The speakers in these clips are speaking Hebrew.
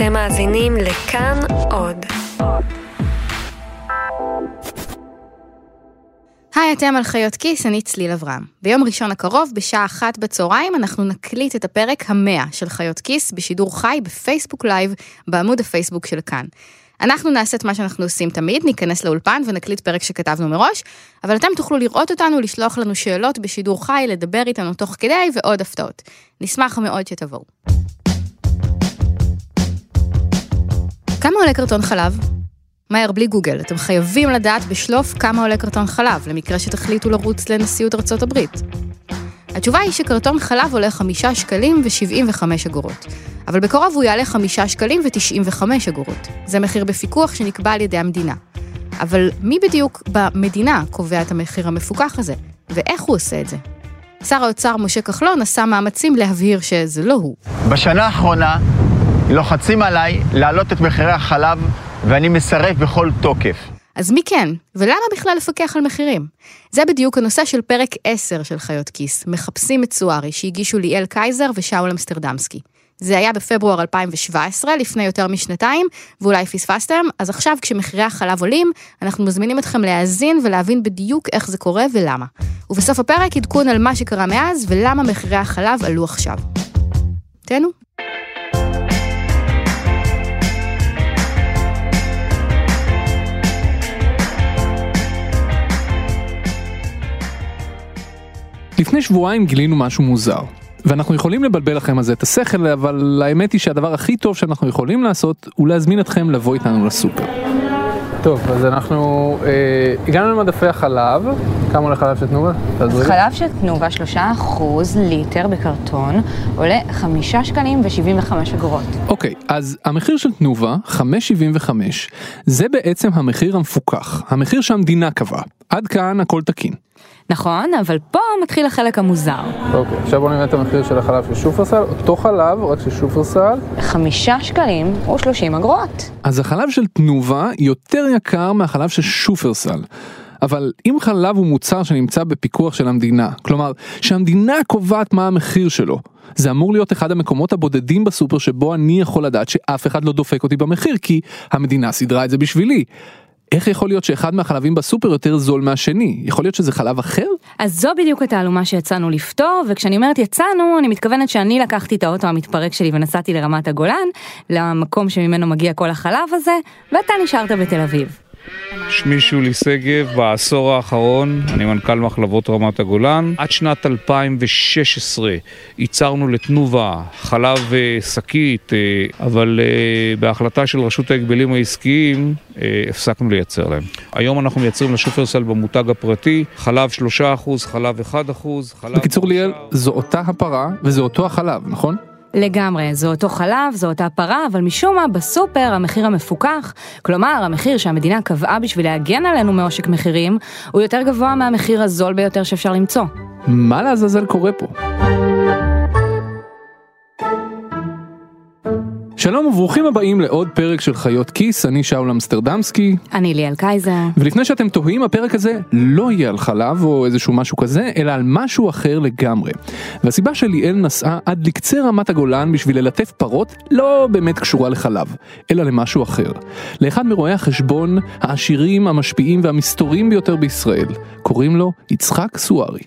אתם מאזינים לכאן עוד. היי, אתם על חיות כיס, אני צליל אברהם. ביום ראשון הקרוב, בשעה אחת בצהריים, אנחנו נקליט את הפרק המאה של חיות כיס בשידור חי בפייסבוק Live, בעמוד הפייסבוק של כאן. אנחנו נעשה את מה שאנחנו עושים תמיד, ניכנס לאולפן ונקליט פרק שכתבנו מראש, אבל אתם תוכלו לראות אותנו, לשלוח לנו שאלות בשידור חי, לדבר איתנו תוך כדי ועוד הפתעות. נשמח מאוד שתבואו. כמה עולה קרטון חלב? מהר, בלי גוגל, אתם חייבים לדעת בשלוף כמה עולה קרטון חלב, למקרה שתחליטו לרוץ לנשיאות ארצות הברית. התשובה היא שקרטון חלב עולה 5 שקלים ו-75 אגורות, אבל בקרוב הוא יעלה 5 שקלים ו-95 אגורות. זה מחיר בפיקוח שנקבע על ידי המדינה. אבל מי בדיוק במדינה קובע את המחיר המפוקח הזה, ואיך הוא עושה את זה? שר האוצר משה כחלון עשה מאמצים להבהיר שזה לא הוא. בשנה האחרונה לוחצים עליי להעלות את מחירי החלב ואני מסרב בכל תוקף. אז מי כן? ולמה בכלל לפקח על מחירים? זה בדיוק הנושא של פרק 10 של חיות כיס, מחפשים את סוארי, שהגישו ליאל קייזר ושאול אמסטרדמסקי. זה היה בפברואר 2017, לפני יותר משנתיים, ואולי פספסתם, אז עכשיו כשמחירי החלב עולים, אנחנו מזמינים אתכם להאזין ולהבין בדיוק איך זה קורה ולמה. ובסוף הפרק עדכון על מה שקרה מאז ולמה מחירי החלב עלו עכשיו. תהנו. לפני שבועיים גילינו משהו מוזר. ואנחנו יכולים לבלבל לכם על זה את השכל, אבל האמת היא שהדבר הכי טוב שאנחנו יכולים לעשות הוא להזמין אתכם לבוא איתנו לסופר. טוב, אז אנחנו אה, הגענו למדפי החלב, כמה עולה חלב של תנובה? חלב של תנובה, שלושה אחוז ליטר בקרטון, עולה חמישה שקלים ושבעים וחמש אגורות. אוקיי, אז המחיר של תנובה, 5.75, זה בעצם המחיר המפוקח, המחיר שהמדינה קבעה. עד כאן הכל תקין. נכון, אבל פה מתחיל החלק המוזר. אוקיי, עכשיו בוא נראה את המחיר של החלב של שופרסל, אותו חלב, רק של שופרסל. חמישה שקלים ושלושים אגורות. אז החלב של תנובה יותר יקר מהחלב של שופרסל. אבל אם חלב הוא מוצר שנמצא בפיקוח של המדינה, כלומר שהמדינה קובעת מה המחיר שלו, זה אמור להיות אחד המקומות הבודדים בסופר שבו אני יכול לדעת שאף אחד לא דופק אותי במחיר כי המדינה סידרה את זה בשבילי. איך יכול להיות שאחד מהחלבים בסופר יותר זול מהשני? יכול להיות שזה חלב אחר? אז זו בדיוק התעלומה שיצאנו לפתור, וכשאני אומרת יצאנו, אני מתכוונת שאני לקחתי את האוטו המתפרק שלי ונסעתי לרמת הגולן, למקום שממנו מגיע כל החלב הזה, ואתה נשארת בתל אביב. שמי שולי שגב, בעשור האחרון אני מנכ"ל מחלבות רמת הגולן. עד שנת 2016 ייצרנו לתנובה חלב אה, שקית, אה, אבל אה, בהחלטה של רשות ההגבלים העסקיים הפסקנו לייצר להם. היום אנחנו מייצרים לשופרסל במותג הפרטי חלב 3%, חלב 1%, חלב... בקיצור ליאל, זו אותה הפרה וזה אותו החלב, נכון? לגמרי, זה אותו חלב, זו אותה פרה, אבל משום מה בסופר המחיר המפוקח, כלומר המחיר שהמדינה קבעה בשביל להגן עלינו מעושק מחירים, הוא יותר גבוה מהמחיר הזול ביותר שאפשר למצוא. מה לעזאזל קורה פה? שלום וברוכים הבאים לעוד פרק של חיות כיס, אני שאול אמסטרדמסקי. אני ליאל קייזר. ולפני שאתם תוהים, הפרק הזה לא יהיה על חלב או איזשהו משהו כזה, אלא על משהו אחר לגמרי. והסיבה שליאל נסעה עד לקצה רמת הגולן בשביל ללטף פרות לא באמת קשורה לחלב, אלא למשהו אחר. לאחד מרואי החשבון העשירים, המשפיעים והמסתורים ביותר בישראל. קוראים לו יצחק סוארי.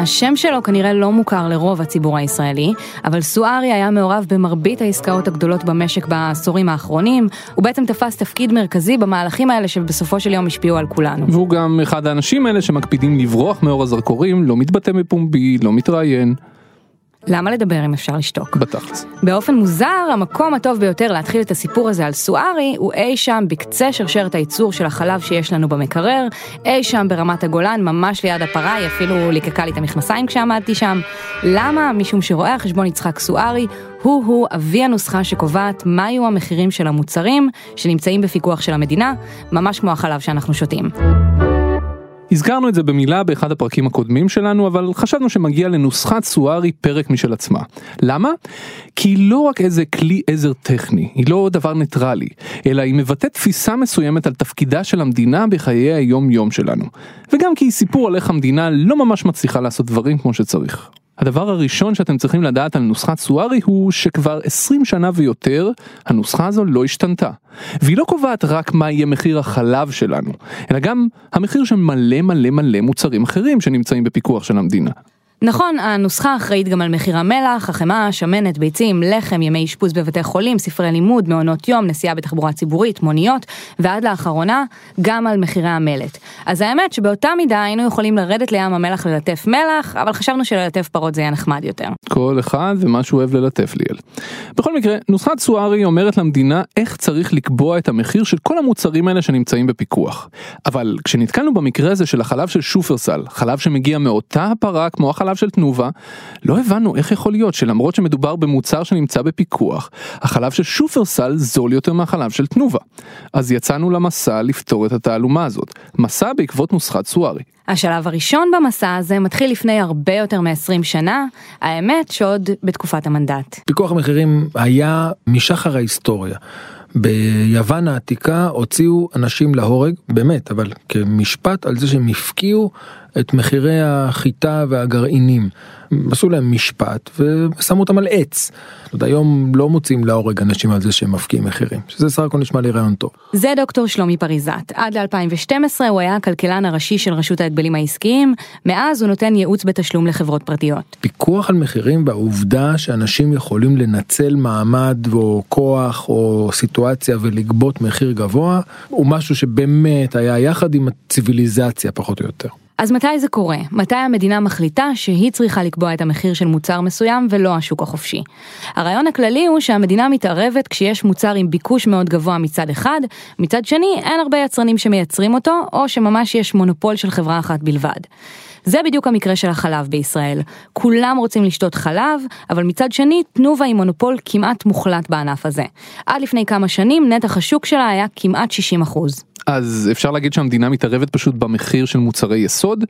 השם שלו כנראה לא מוכר לרוב הציבור הישראלי, אבל סוארי היה מעורב במרבית העסקאות הגדולות במשק בעשורים האחרונים, הוא בעצם תפס תפקיד מרכזי במהלכים האלה שבסופו של יום השפיעו על כולנו. והוא גם אחד האנשים האלה שמקפידים לברוח מאור הזרקורים, לא מתבטא בפומבי, לא מתראיין. למה לדבר אם אפשר לשתוק? בתכלס. באופן מוזר, המקום הטוב ביותר להתחיל את הסיפור הזה על סוארי הוא אי שם בקצה שרשרת הייצור של החלב שיש לנו במקרר, אי שם ברמת הגולן, ממש ליד הפרה, היא אפילו ליקקה לי את המכנסיים כשעמדתי שם. למה? משום שרואה החשבון יצחק סוארי הוא-הוא אבי הנוסחה שקובעת מה יהיו המחירים של המוצרים שנמצאים בפיקוח של המדינה, ממש כמו החלב שאנחנו שותים. הזכרנו את זה במילה באחד הפרקים הקודמים שלנו, אבל חשבנו שמגיע לנוסחת סוארי פרק משל עצמה. למה? כי היא לא רק איזה כלי עזר טכני, היא לא דבר ניטרלי, אלא היא מבטאת תפיסה מסוימת על תפקידה של המדינה בחיי היום יום שלנו. וגם כי היא סיפור על איך המדינה לא ממש מצליחה לעשות דברים כמו שצריך. הדבר הראשון שאתם צריכים לדעת על נוסחת סוארי הוא שכבר 20 שנה ויותר הנוסחה הזו לא השתנתה. והיא לא קובעת רק מה יהיה מחיר החלב שלנו, אלא גם המחיר של מלא מלא מלא מוצרים אחרים שנמצאים בפיקוח של המדינה. נכון, הנוסחה אחראית גם על מחיר המלח, החמאה, שמנת, ביצים, לחם, ימי אשפוז בבתי חולים, ספרי לימוד, מעונות יום, נסיעה בתחבורה ציבורית, מוניות, ועד לאחרונה, גם על מחירי המלט. אז האמת שבאותה מידה היינו יכולים לרדת לים המלח ללטף מלח, אבל חשבנו שללטף פרות זה יהיה נחמד יותר. כל אחד ומה שהוא אוהב ללטף ליאל. בכל מקרה, נוסחת סוארי אומרת למדינה איך צריך לקבוע את המחיר של כל המוצרים האלה שנמצאים בפיקוח. אבל כשנתקלנו במקרה הזה של החלב של שופרסל, חלב שמגיע מאותה הפרה כמו החלב של תנובה, לא הבנו איך יכול להיות שלמרות שמדובר במוצר שנמצא בפיקוח, החלב של שופרסל זול יותר מהחלב של תנובה. אז יצאנו למסע לפתור את התעלומה הזאת, מסע בעקבות נוסחת סוארי. השלב הראשון במסע הזה מתחיל לפני הרבה יותר מ-20 שנה, האמת שעוד בתקופת המנדט. פיקוח המחירים היה משחר ההיסטוריה. ביוון העתיקה הוציאו אנשים להורג, באמת, אבל כמשפט על זה שהם הפקיעו את מחירי החיטה והגרעינים. עשו להם משפט ושמו אותם על עץ. עוד היום לא מוצאים להורג אנשים על זה שהם מפקיעים מחירים, שזה סך הכל נשמע לי רעיון טוב. זה דוקטור שלומי פריזת. עד ל-2012 הוא היה הכלכלן הראשי של רשות ההגבלים העסקיים, מאז הוא נותן ייעוץ בתשלום לחברות פרטיות. פיקוח על מחירים והעובדה שאנשים יכולים לנצל מעמד או כוח או סיטואציה ולגבות מחיר גבוה, הוא משהו שבאמת היה יחד עם הציוויליזציה פחות או יותר. אז מתי זה קורה? מתי המדינה מחליטה שהיא צריכה לקבוע את המחיר של מוצר מסוים ולא השוק החופשי? הרעיון הכללי הוא שהמדינה מתערבת כשיש מוצר עם ביקוש מאוד גבוה מצד אחד, מצד שני אין הרבה יצרנים שמייצרים אותו, או שממש יש מונופול של חברה אחת בלבד. זה בדיוק המקרה של החלב בישראל. כולם רוצים לשתות חלב, אבל מצד שני, תנובה היא מונופול כמעט מוחלט בענף הזה. עד לפני כמה שנים נתח השוק שלה היה כמעט 60 אחוז. אז אפשר להגיד שהמדינה מתערבת פשוט במחיר של מוצרי יסוד?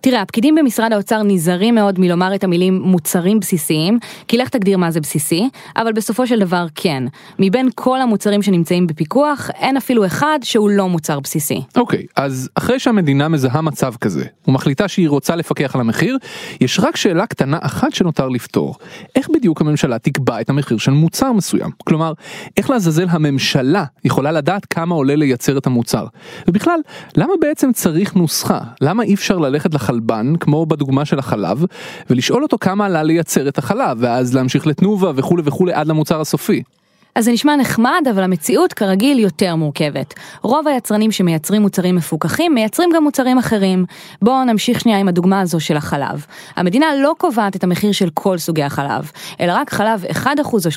תראה, הפקידים במשרד האוצר נזהרים מאוד מלומר את המילים מוצרים בסיסיים, כי לך תגדיר מה זה בסיסי, אבל בסופו של דבר כן. מבין כל המוצרים שנמצאים בפיקוח, אין אפילו אחד שהוא לא מוצר בסיסי. אוקיי, okay, אז אחרי שהמדינה מזהה מצב כזה, ומחליטה שהיא רוצה לפקח על המחיר, יש רק שאלה קטנה אחת שנותר לפתור. איך בדיוק הממשלה תקבע את המחיר של מוצר מסוים? כלומר, איך לעזאזל הממשלה יכולה לדעת כמה עולה לייצר את המוצר? ובכלל, למה בעצם צריך נוסחה? למה אי אפשר ללכת לח... חלבן, כמו בדוגמה של החלב, ולשאול אותו כמה עלה לייצר את החלב, ואז להמשיך לתנובה וכולי וכולי עד למוצר הסופי. אז זה נשמע נחמד, אבל המציאות כרגיל יותר מורכבת. רוב היצרנים שמייצרים מוצרים מפוקחים, מייצרים גם מוצרים אחרים. בואו נמשיך שנייה עם הדוגמה הזו של החלב. המדינה לא קובעת את המחיר של כל סוגי החלב, אלא רק חלב 1%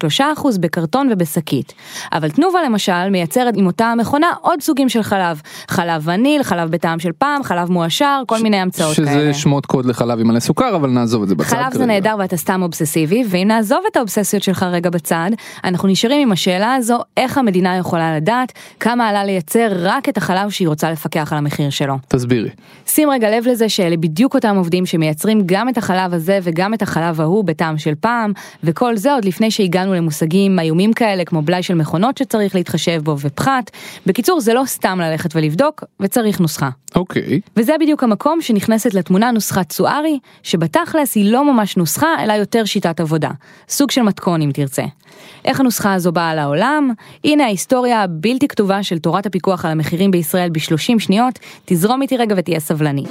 או 3% בקרטון ובשקית. אבל תנובה למשל מייצרת עם אותה המכונה עוד סוגים של חלב. חלב וניל, חלב בטעם של פעם, חלב מועשר, כל ש- מיני המצאות שזה כאלה. שזה שמות קוד לחלב עם מלא סוכר, אבל נעזוב את זה בצד. חלב זה נהדר ואתה סתם אובססיבי, ואם נעזוב את האובססיות שלך רגע בצד, אנחנו נשארים עם השאלה הזו, איך המדינה יכולה לדעת כמה עלה לייצר רק את החלב שהיא רוצה לפקח על המחיר שלו. תסבירי. שים רגע לב לזה שאלה בדיוק אותם עובדים שמייצרים גם את החלב הזה וגם את החלב ההוא בטעם של פעם, וכל זה עוד לפני שהגענו למושגים איומים כאלה כמו בלאי של מכונות שצריך להתחשב בו ופחת. בקיצור, זה לא סתם ללכת ולבדוק, וצריך נוסחה. אוקיי. Okay. וזה בדיוק המקום שנכנסת לתמונה נוסחת סוארי, שבתכלס היא לא ממש נוסחה, אלא יותר שיטת עבודה. סוג של מתכון אם תרצה. איך הנוסחה הזו באה לעולם? הנה ההיסטוריה הבלתי כתובה של תורת הפיקוח על המחירים בישראל ב-30 שניות, תזרום איתי רגע ותהיה סבלני.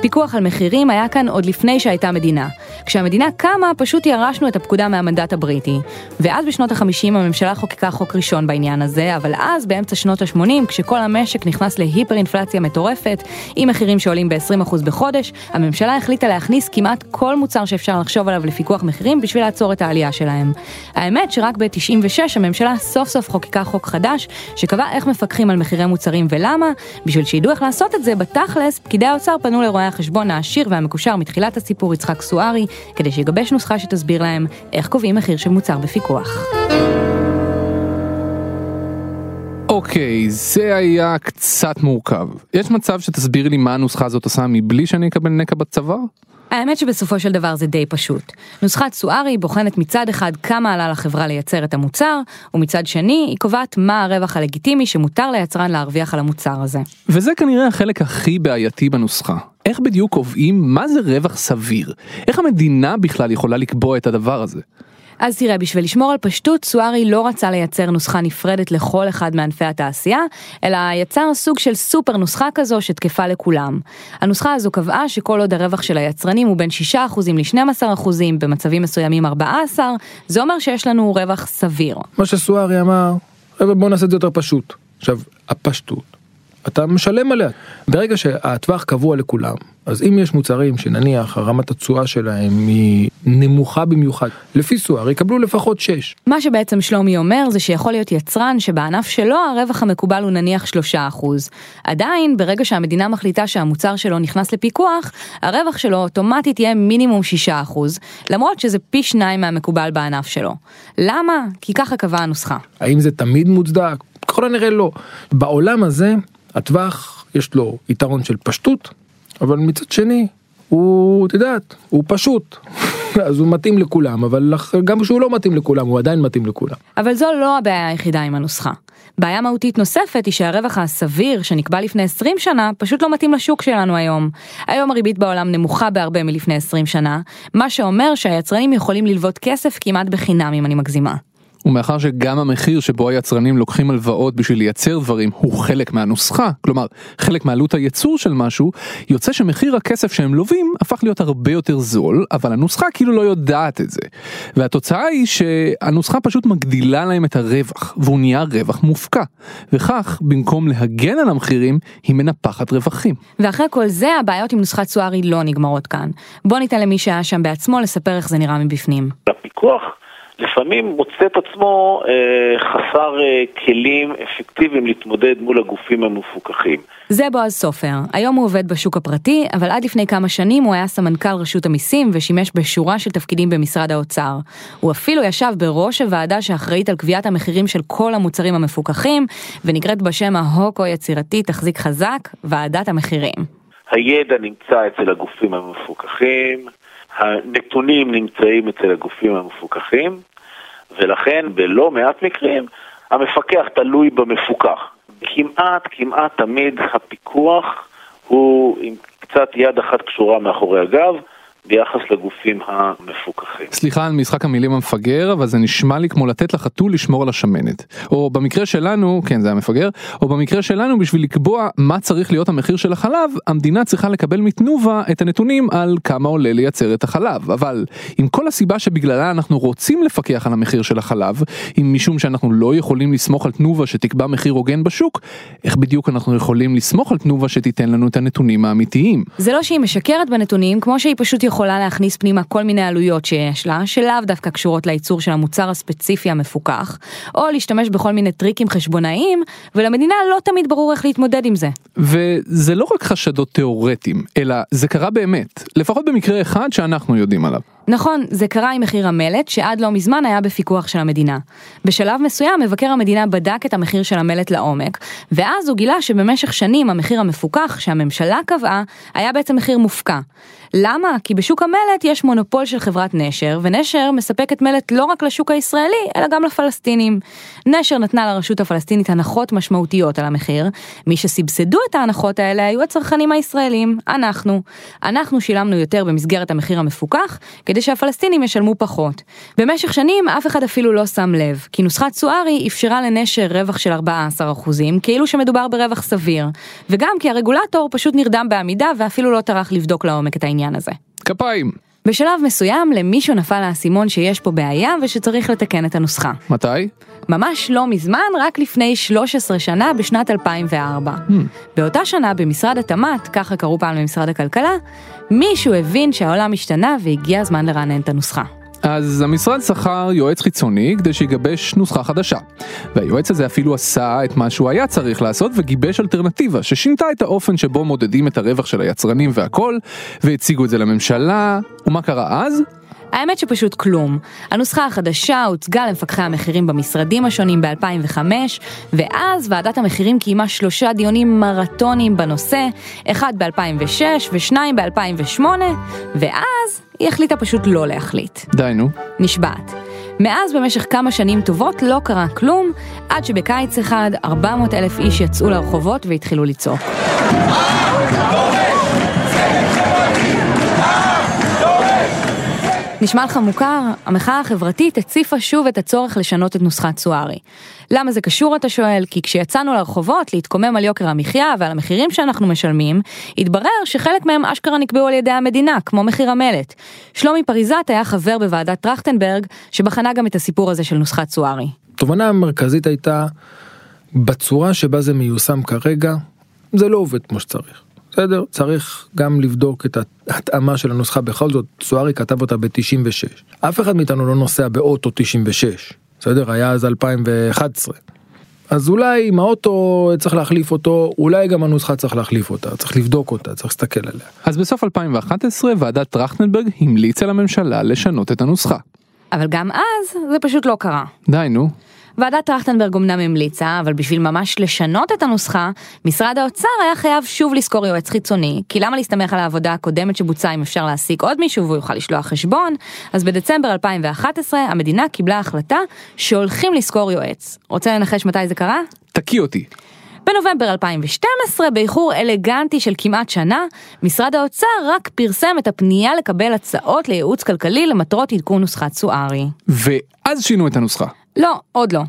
פיקוח על מחירים היה כאן עוד לפני שהייתה מדינה. כשהמדינה קמה, פשוט ירשנו את הפקודה מהמנדט הבריטי. ואז בשנות ה-50 הממשלה חוקקה חוק ראשון בעניין הזה, אבל אז, באמצע שנות ה-80, כשכל המשק נכנס להיפר אינפלציה מטורפת, עם מחירים שעולים ב-20% בחודש, הממשלה החליטה להכניס כמעט כל מוצר שאפשר לחשוב עליו לפיקוח מחירים בשביל לעצור את העלייה שלהם. האמת שרק ב-96 הממשלה סוף סוף חוקקה חוק חדש, שקבע איך מפקחים על מחירי מוצרים ולמה, בשביל שידעו איך לעשות את זה, בתכלס, פקידי האוצר פנו לרואי החשבון העשיר והמקושר מתחילת הסיפור יצחק סוארי, כדי שיגבש נוסחה שתסביר להם איך קובעים מחיר של מוצר בפיקוח. אוקיי, זה היה קצת מורכב. יש מצב שתסבירי לי מה הנוסחה הזאת עושה מבלי שאני אקבל נקע בצוואר? האמת שבסופו של דבר זה די פשוט. נוסחת סוארי בוחנת מצד אחד כמה עלה לחברה לייצר את המוצר, ומצד שני היא קובעת מה הרווח הלגיטימי שמותר ליצרן להרוויח על המוצר הזה. וזה כנראה החלק הכי בעייתי בנוסחה. איך בדיוק קובעים מה זה רווח סביר? איך המדינה בכלל יכולה לקבוע את הדבר הזה? אז תראה, בשביל לשמור על פשטות, סוארי לא רצה לייצר נוסחה נפרדת לכל אחד מענפי התעשייה, אלא יצר סוג של סופר נוסחה כזו שתקפה לכולם. הנוסחה הזו קבעה שכל עוד הרווח של היצרנים הוא בין 6% ל-12%, במצבים מסוימים 14%, זה אומר שיש לנו רווח סביר. מה שסוארי אמר, חבר'ה בוא נעשה את זה יותר פשוט. עכשיו, הפשטות, אתה משלם עליה. ברגע שהטווח קבוע לכולם, אז אם יש מוצרים שנניח רמת התשואה שלהם היא נמוכה במיוחד, לפי סואר יקבלו לפחות 6. מה שבעצם שלומי אומר זה שיכול להיות יצרן שבענף שלו הרווח המקובל הוא נניח 3%. עדיין, ברגע שהמדינה מחליטה שהמוצר שלו נכנס לפיקוח, הרווח שלו אוטומטית יהיה מינימום 6%, למרות שזה פי שניים מהמקובל בענף שלו. למה? כי ככה קבעה הנוסחה. האם זה תמיד מוצדק? ככל הנראה לא. בעולם הזה, הטווח יש לו יתרון של פשטות, אבל מצד שני, הוא, את יודעת, הוא פשוט. אז הוא מתאים לכולם, אבל גם כשהוא לא מתאים לכולם, הוא עדיין מתאים לכולם. אבל זו לא הבעיה היחידה עם הנוסחה. בעיה מהותית נוספת היא שהרווח הסביר שנקבע לפני 20 שנה פשוט לא מתאים לשוק שלנו היום. היום הריבית בעולם נמוכה בהרבה מלפני 20 שנה, מה שאומר שהיצרנים יכולים ללוות כסף כמעט בחינם אם אני מגזימה. ומאחר שגם המחיר שבו היצרנים לוקחים הלוואות בשביל לייצר דברים הוא חלק מהנוסחה, כלומר חלק מעלות הייצור של משהו, יוצא שמחיר הכסף שהם לווים הפך להיות הרבה יותר זול, אבל הנוסחה כאילו לא יודעת את זה. והתוצאה היא שהנוסחה פשוט מגדילה להם את הרווח, והוא נהיה רווח מופקע. וכך, במקום להגן על המחירים, היא מנפחת רווחים. ואחרי כל זה, הבעיות עם נוסחת סוארי לא נגמרות כאן. בוא ניתן למי שהיה שם בעצמו לספר איך זה נראה מבפנים. הפיקוח לפעמים מוצא את עצמו אה, חסר אה, כלים אפקטיביים להתמודד מול הגופים המפוקחים. זה בועז סופר, היום הוא עובד בשוק הפרטי, אבל עד לפני כמה שנים הוא היה סמנכ"ל רשות המיסים ושימש בשורה של תפקידים במשרד האוצר. הוא אפילו ישב בראש הוועדה שאחראית על קביעת המחירים של כל המוצרים המפוקחים, ונקראת בשם ההוקו יצירתי תחזיק חזק, ועדת המחירים. הידע נמצא אצל הגופים המפוקחים, הנתונים נמצאים אצל הגופים המפוקחים, ולכן בלא מעט מקרים המפקח תלוי במפוקח. כמעט, כמעט תמיד הפיקוח הוא עם קצת יד אחת קשורה מאחורי הגב, ביחס לגופים המפוקחים. סליחה על משחק המילים המפגר, אבל זה נשמע לי כמו לתת לחתול לשמור על השמנת. או במקרה שלנו, כן זה היה מפגר, או במקרה שלנו בשביל לקבוע מה צריך להיות המחיר של החלב, המדינה צריכה לקבל מתנובה את הנתונים על כמה עולה לייצר את החלב. אבל עם כל הסיבה שבגללה אנחנו רוצים לפקח על המחיר של החלב, אם משום שאנחנו לא יכולים לסמוך על תנובה שתקבע מחיר הוגן בשוק, איך בדיוק אנחנו יכולים לסמוך על תנובה שתיתן לנו את הנתונים האמיתיים? זה לא שהיא משקרת בנתונים, כמו שהיא פשוט יכולה להכניס פנימה כל מיני עלויות שיש לה, שלאו דווקא קשורות לייצור של המוצר הספציפי המפוקח, או להשתמש בכל מיני טריקים חשבונאיים, ולמדינה לא תמיד ברור איך להתמודד עם זה. וזה לא רק חשדות תיאורטיים, אלא זה קרה באמת, לפחות במקרה אחד שאנחנו יודעים עליו. נכון, זה קרה עם מחיר המלט, שעד לא מזמן היה בפיקוח של המדינה. בשלב מסוים מבקר המדינה בדק את המחיר של המלט לעומק, ואז הוא גילה שבמשך שנים המחיר המפוקח שהממשלה קבעה, היה בעצם מחיר מופקע. למה? כי בשוק המלט יש מונופול של חברת נשר, ונשר מספקת מלט לא רק לשוק הישראלי, אלא גם לפלסטינים. נשר נתנה לרשות הפלסטינית הנחות משמעותיות על המחיר, מי שסבסדו את ההנחות האלה היו הצרכנים הישראלים, אנחנו. אנחנו שילמנו יותר במסגרת המחיר המפוקח, כדי שהפלסטינים ישלמו פחות. במשך שנים אף אחד אפילו לא שם לב, כי נוסחת סוארי אפשרה לנשר רווח של 14%, כאילו שמדובר ברווח סביר, וגם כי הרגולטור פשוט נרדם בעמידה ואפילו לא טרח לבדוק לעומק את העניין הזה. כפיים. בשלב מסוים למישהו נפל האסימון שיש פה בעיה ושצריך לתקן את הנוסחה. מתי? ממש לא מזמן, רק לפני 13 שנה, בשנת 2004. Hmm. באותה שנה במשרד התמ"ת, ככה קראו פעם למשרד הכלכלה, מישהו הבין שהעולם השתנה והגיע הזמן לרענן את הנוסחה. אז המשרד שכר יועץ חיצוני כדי שיגבש נוסחה חדשה. והיועץ הזה אפילו עשה את מה שהוא היה צריך לעשות וגיבש אלטרנטיבה ששינתה את האופן שבו מודדים את הרווח של היצרנים והכל, והציגו את זה לממשלה, ומה קרה אז? האמת שפשוט כלום. הנוסחה החדשה הוצגה למפקחי המחירים במשרדים השונים ב-2005, ואז ועדת המחירים קיימה שלושה דיונים מרתוניים בנושא, אחד ב-2006 ושניים ב-2008, ואז היא החליטה פשוט לא להחליט. די נו. נשבעת. מאז במשך כמה שנים טובות לא קרה כלום, עד שבקיץ אחד 400 אלף איש יצאו לרחובות והתחילו לצעוק. נשמע לך מוכר? המחאה החברתית הציפה שוב את הצורך לשנות את נוסחת סוארי. למה זה קשור אתה שואל? כי כשיצאנו לרחובות להתקומם על יוקר המחיה ועל המחירים שאנחנו משלמים, התברר שחלק מהם אשכרה נקבעו על ידי המדינה, כמו מחיר המלט. שלומי פריזת היה חבר בוועדת טרכטנברג, שבחנה גם את הסיפור הזה של נוסחת סוארי. התובנה המרכזית הייתה, בצורה שבה זה מיושם כרגע, זה לא עובד כמו שצריך. בסדר, צריך גם לבדוק את ההתאמה של הנוסחה בכל זאת, סוארי כתב אותה ב-96. אף אחד מאיתנו לא נוסע באוטו 96, בסדר? היה אז 2011. אז אולי אם האוטו צריך להחליף אותו, אולי גם הנוסחה צריך להחליף אותה, צריך לבדוק אותה, צריך להסתכל עליה. אז בסוף 2011 ועדת טרכטנברג המליצה לממשלה לשנות את הנוסחה. אבל גם אז זה פשוט לא קרה. די נו. ועדת טרכטנברג אמנם המליצה, אבל בשביל ממש לשנות את הנוסחה, משרד האוצר היה חייב שוב לשכור יועץ חיצוני, כי למה להסתמך על העבודה הקודמת שבוצעה אם אפשר להעסיק עוד מישהו והוא יוכל לשלוח חשבון? אז בדצמבר 2011 המדינה קיבלה החלטה שהולכים לשכור יועץ. רוצה לנחש מתי זה קרה? תקיא אותי. בנובמבר 2012, באיחור אלגנטי של כמעט שנה, משרד האוצר רק פרסם את הפנייה לקבל הצעות לייעוץ כלכלי למטרות עדכון נוסחת סוארי. ואז שינו את הנוסחה. לא, עוד לא.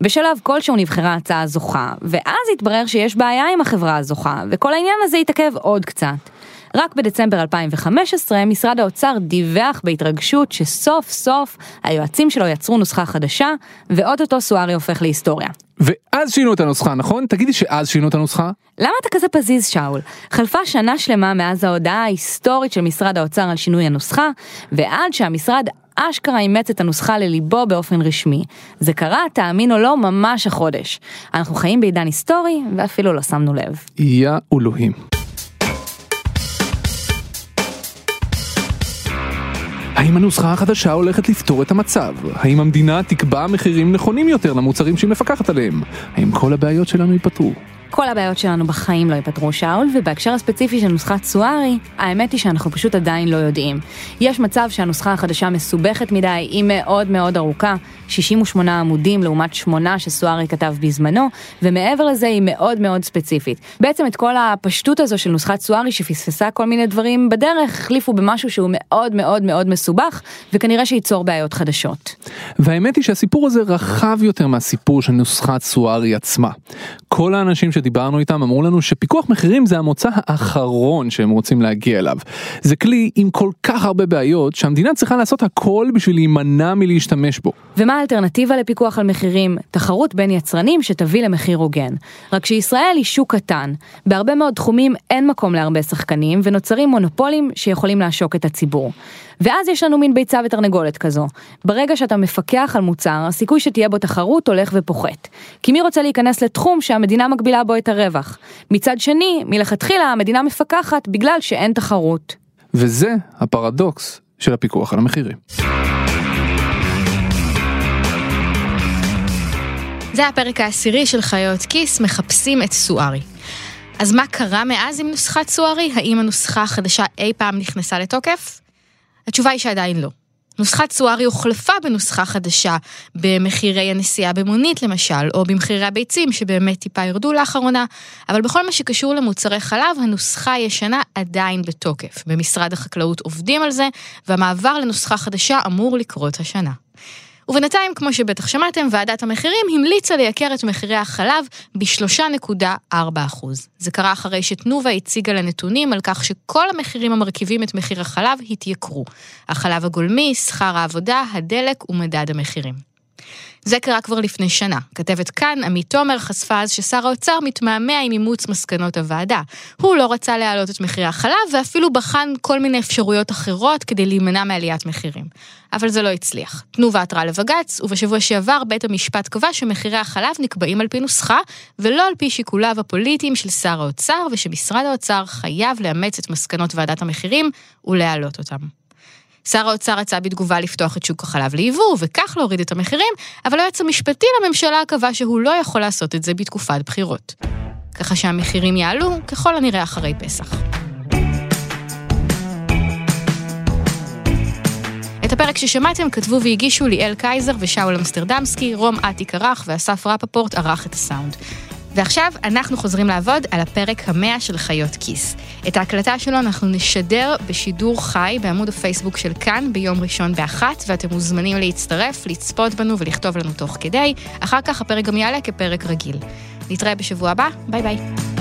בשלב כלשהו נבחרה הצעה זוכה, ואז התברר שיש בעיה עם החברה הזוכה, וכל העניין הזה התעכב עוד קצת. רק בדצמבר 2015 משרד האוצר דיווח בהתרגשות שסוף סוף היועצים שלו יצרו נוסחה חדשה, ואו-טו-טו סוארי הופך להיסטוריה. ואז שינו את הנוסחה, נכון? תגידי שאז שינו את הנוסחה? למה אתה כזה פזיז, שאול? חלפה שנה שלמה מאז ההודעה ההיסטורית של משרד האוצר על שינוי הנוסחה, ועד שהמשרד אשכרה אימץ את הנוסחה לליבו באופן רשמי. זה קרה, תאמין או לא, ממש החודש. אנחנו חיים בעידן היסטורי, ואפילו לא שמנו לב. יא אלוהים. האם הנוסחה החדשה הולכת לפתור את המצב? האם המדינה תקבע מחירים נכונים יותר למוצרים שהיא מפקחת עליהם? האם כל הבעיות שלנו ייפתרו? כל הבעיות שלנו בחיים לא ייפתרו שאול, ובהקשר הספציפי של נוסחת סוארי, האמת היא שאנחנו פשוט עדיין לא יודעים. יש מצב שהנוסחה החדשה מסובכת מדי, היא מאוד מאוד ארוכה, 68 עמודים לעומת 8 שסוארי כתב בזמנו, ומעבר לזה היא מאוד מאוד ספציפית. בעצם את כל הפשטות הזו של נוסחת סוארי שפספסה כל מיני דברים בדרך, החליפו במשהו שהוא מאוד מאוד מאוד מסובך, וכנראה שייצור בעיות חדשות. והאמת היא שהסיפור הזה רחב יותר מהסיפור של נוסחת סוארי עצמה. כל האנשים שדיברנו איתם אמרו לנו שפיקוח מחירים זה המוצא האחרון שהם רוצים להגיע אליו. זה כלי עם כל כך הרבה בעיות שהמדינה צריכה לעשות הכל בשביל להימנע מלהשתמש בו. ומה האלטרנטיבה לפיקוח על מחירים? תחרות בין יצרנים שתביא למחיר הוגן. רק שישראל היא שוק קטן. בהרבה מאוד תחומים אין מקום להרבה שחקנים ונוצרים מונופולים שיכולים לעשוק את הציבור. ואז יש לנו מין ביצה ותרנגולת כזו. ברגע שאתה מפקח על מוצר, הסיכוי שתהיה בו תחרות הולך ופוחת. כי מי רוצה להיכנס לתחום שהמדינה מגבילה בו את הרווח? מצד שני, מלכתחילה המדינה מפקחת בגלל שאין תחרות. וזה הפרדוקס של הפיקוח על המחירים. זה הפרק העשירי של חיות כיס מחפשים את סוארי. אז מה קרה מאז עם נוסחת סוארי? האם הנוסחה החדשה אי פעם נכנסה לתוקף? התשובה היא שעדיין לא. נוסחת סוארי הוחלפה בנוסחה חדשה במחירי הנסיעה במונית למשל, או במחירי הביצים שבאמת טיפה ירדו לאחרונה, אבל בכל מה שקשור למוצרי חלב, הנוסחה הישנה עדיין בתוקף. במשרד החקלאות עובדים על זה, והמעבר לנוסחה חדשה אמור לקרות השנה. ובינתיים, כמו שבטח שמעתם, ועדת המחירים המליצה לייקר את מחירי החלב ב-3.4%. זה קרה אחרי שתנובה הציגה לנתונים על כך שכל המחירים המרכיבים את מחיר החלב התייקרו. החלב הגולמי, שכר העבודה, הדלק ומדד המחירים. זה קרה כבר לפני שנה. כתבת כאן, עמית תומר חשפה אז ששר האוצר מתמהמה עם אימוץ מסקנות הוועדה. הוא לא רצה להעלות את מחירי החלב, ואפילו בחן כל מיני אפשרויות אחרות כדי להימנע מעליית מחירים. אבל זה לא הצליח. תנובה עתרה לבג"ץ, ובשבוע שעבר בית המשפט קבע שמחירי החלב נקבעים על פי נוסחה, ולא על פי שיקוליו הפוליטיים של שר האוצר, ושמשרד האוצר חייב לאמץ את מסקנות ועדת המחירים ולהעלות אותם. שר האוצר רצה בתגובה לפתוח את שוק החלב ליבוא, וכך להוריד את המחירים, אבל היועץ המשפטי לממשלה קבע שהוא לא יכול לעשות את זה בתקופת בחירות. ככה שהמחירים יעלו ככל הנראה אחרי פסח. את הפרק ששמעתם כתבו והגישו ליאל קייזר ושאול אמסטרדמסקי, רום אטיק ערך ואסף רפפורט ערך את הסאונד. ועכשיו אנחנו חוזרים לעבוד על הפרק המאה של חיות כיס. את ההקלטה שלו אנחנו נשדר בשידור חי בעמוד הפייסבוק של כאן ביום ראשון באחת, ואתם מוזמנים להצטרף, לצפות בנו ולכתוב לנו תוך כדי. אחר כך הפרק גם יעלה כפרק רגיל. נתראה בשבוע הבא, ביי ביי.